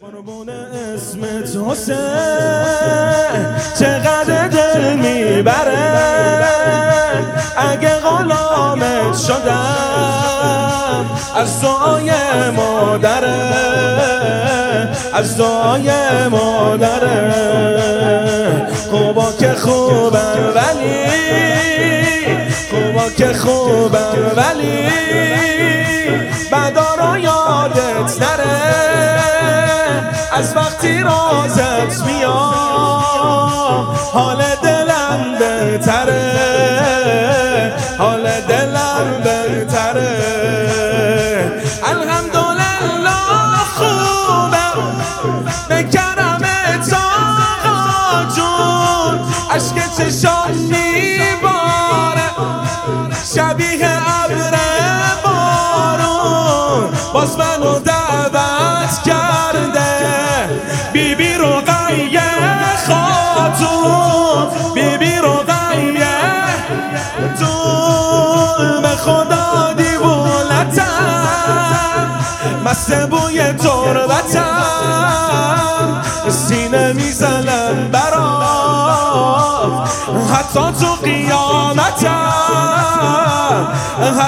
قربون اسمت حسین چقدر دل می‌بره. اگه غلامت شدم از دعای مادره. از دعای مادره. خوبا که خوبم ولی خوبا که خوبم ولی حال دلم بهتره حال دلم بهتره. الحمدلله خوبم به کرمت آقا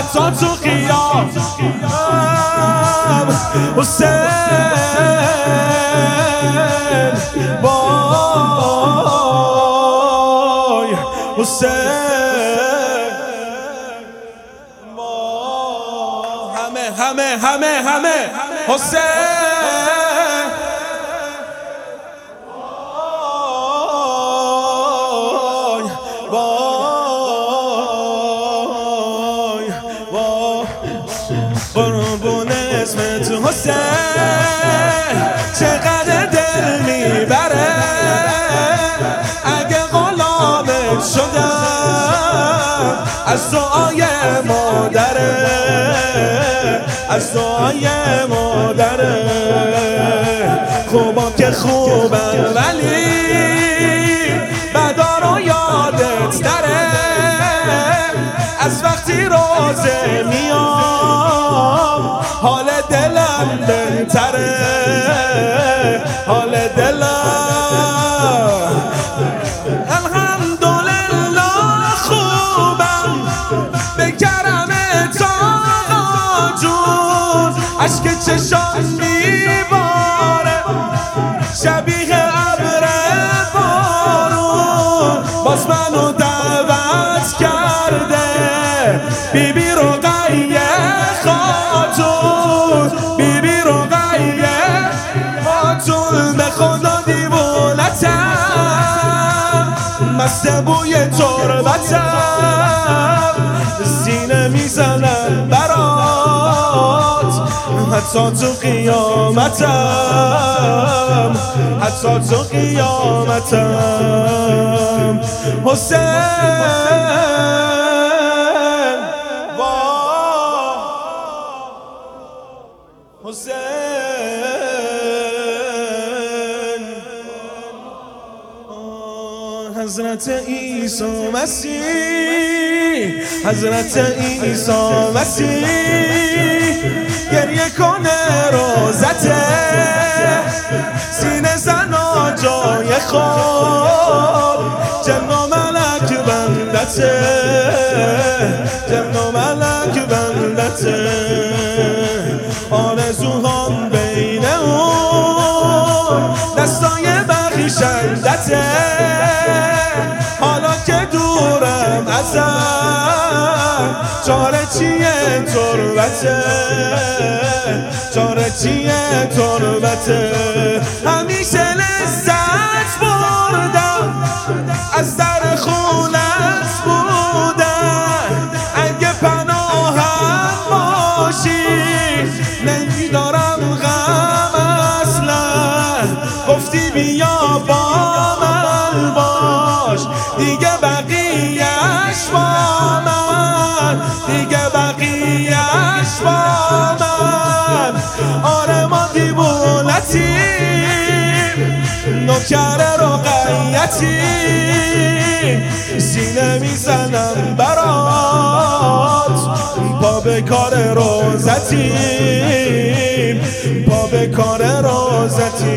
حتی تو قیام. حسین. وای. حسین. همه همه همه همه. حسین. حسین چقدر دل می‌بره؟ اگه غلامت شدم از دعای مادره از دعای مادره. خوبا که خوبم شبیه ابر بارون باز منو دعوت کرده. بی بی رقیه خاتون. بی بی رقیه خاتون. به خدا دیوونتم مست بوی تربتم. سینه می‌زنم. حتی تو قیامتم. حتی تو قیامتم. حسین. وای. حضرت عیسی مسیح حضرت عیسی مسیح گریه کنه روزته سینه زنا جای خواب جن و ملک بندته جن و ملک بندته آرزوهام چاره چیه تربته؟ چاره چیه تربته؟ همیشه لذت بردم از در خونت بودن اگه پناهم باشی نمیدارم غم اصلا گفتی بیا با من باش دیگه بقیهش با دیوونتیم نوکر رقیتی سینه می‌زنم برات. پا به کار روزتیم پا به کار رازتیم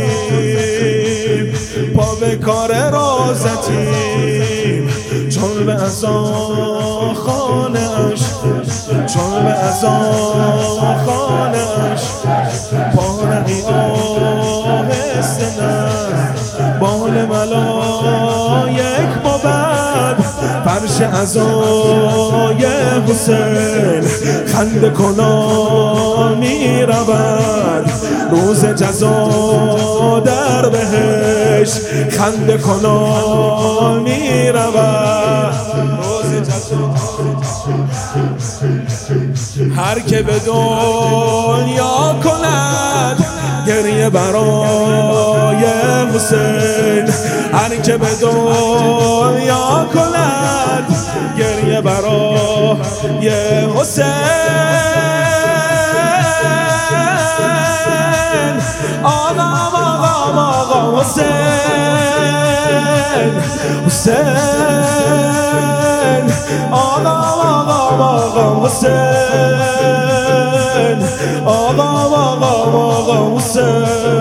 پا به کار رازتیم چون به ازا خانش چون به ازا خانش پارقی آهسته نه. بال ملایک مبد فرش ازای حسین. خنده کنا می رود روز جزا در بهش خنده کنا می رود هر که به دنیا کند گریه برای حسین. هر که به دنیا کند گریه برای حسین. آقا آقا آقا حسین حسین آقا آقا آقا حسین آقا آقا آقا حسین